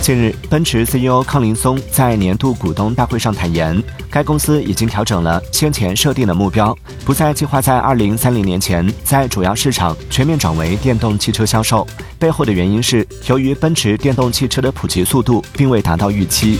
近日，奔驰 CEO 康林松在年度股东大会上坦言，该公司已经调整了先前设定的目标，不再计划在2030年前在主要市场全面转为电动汽车销售。背后的原因是由于奔驰电动汽车的普及速度并未达到预期。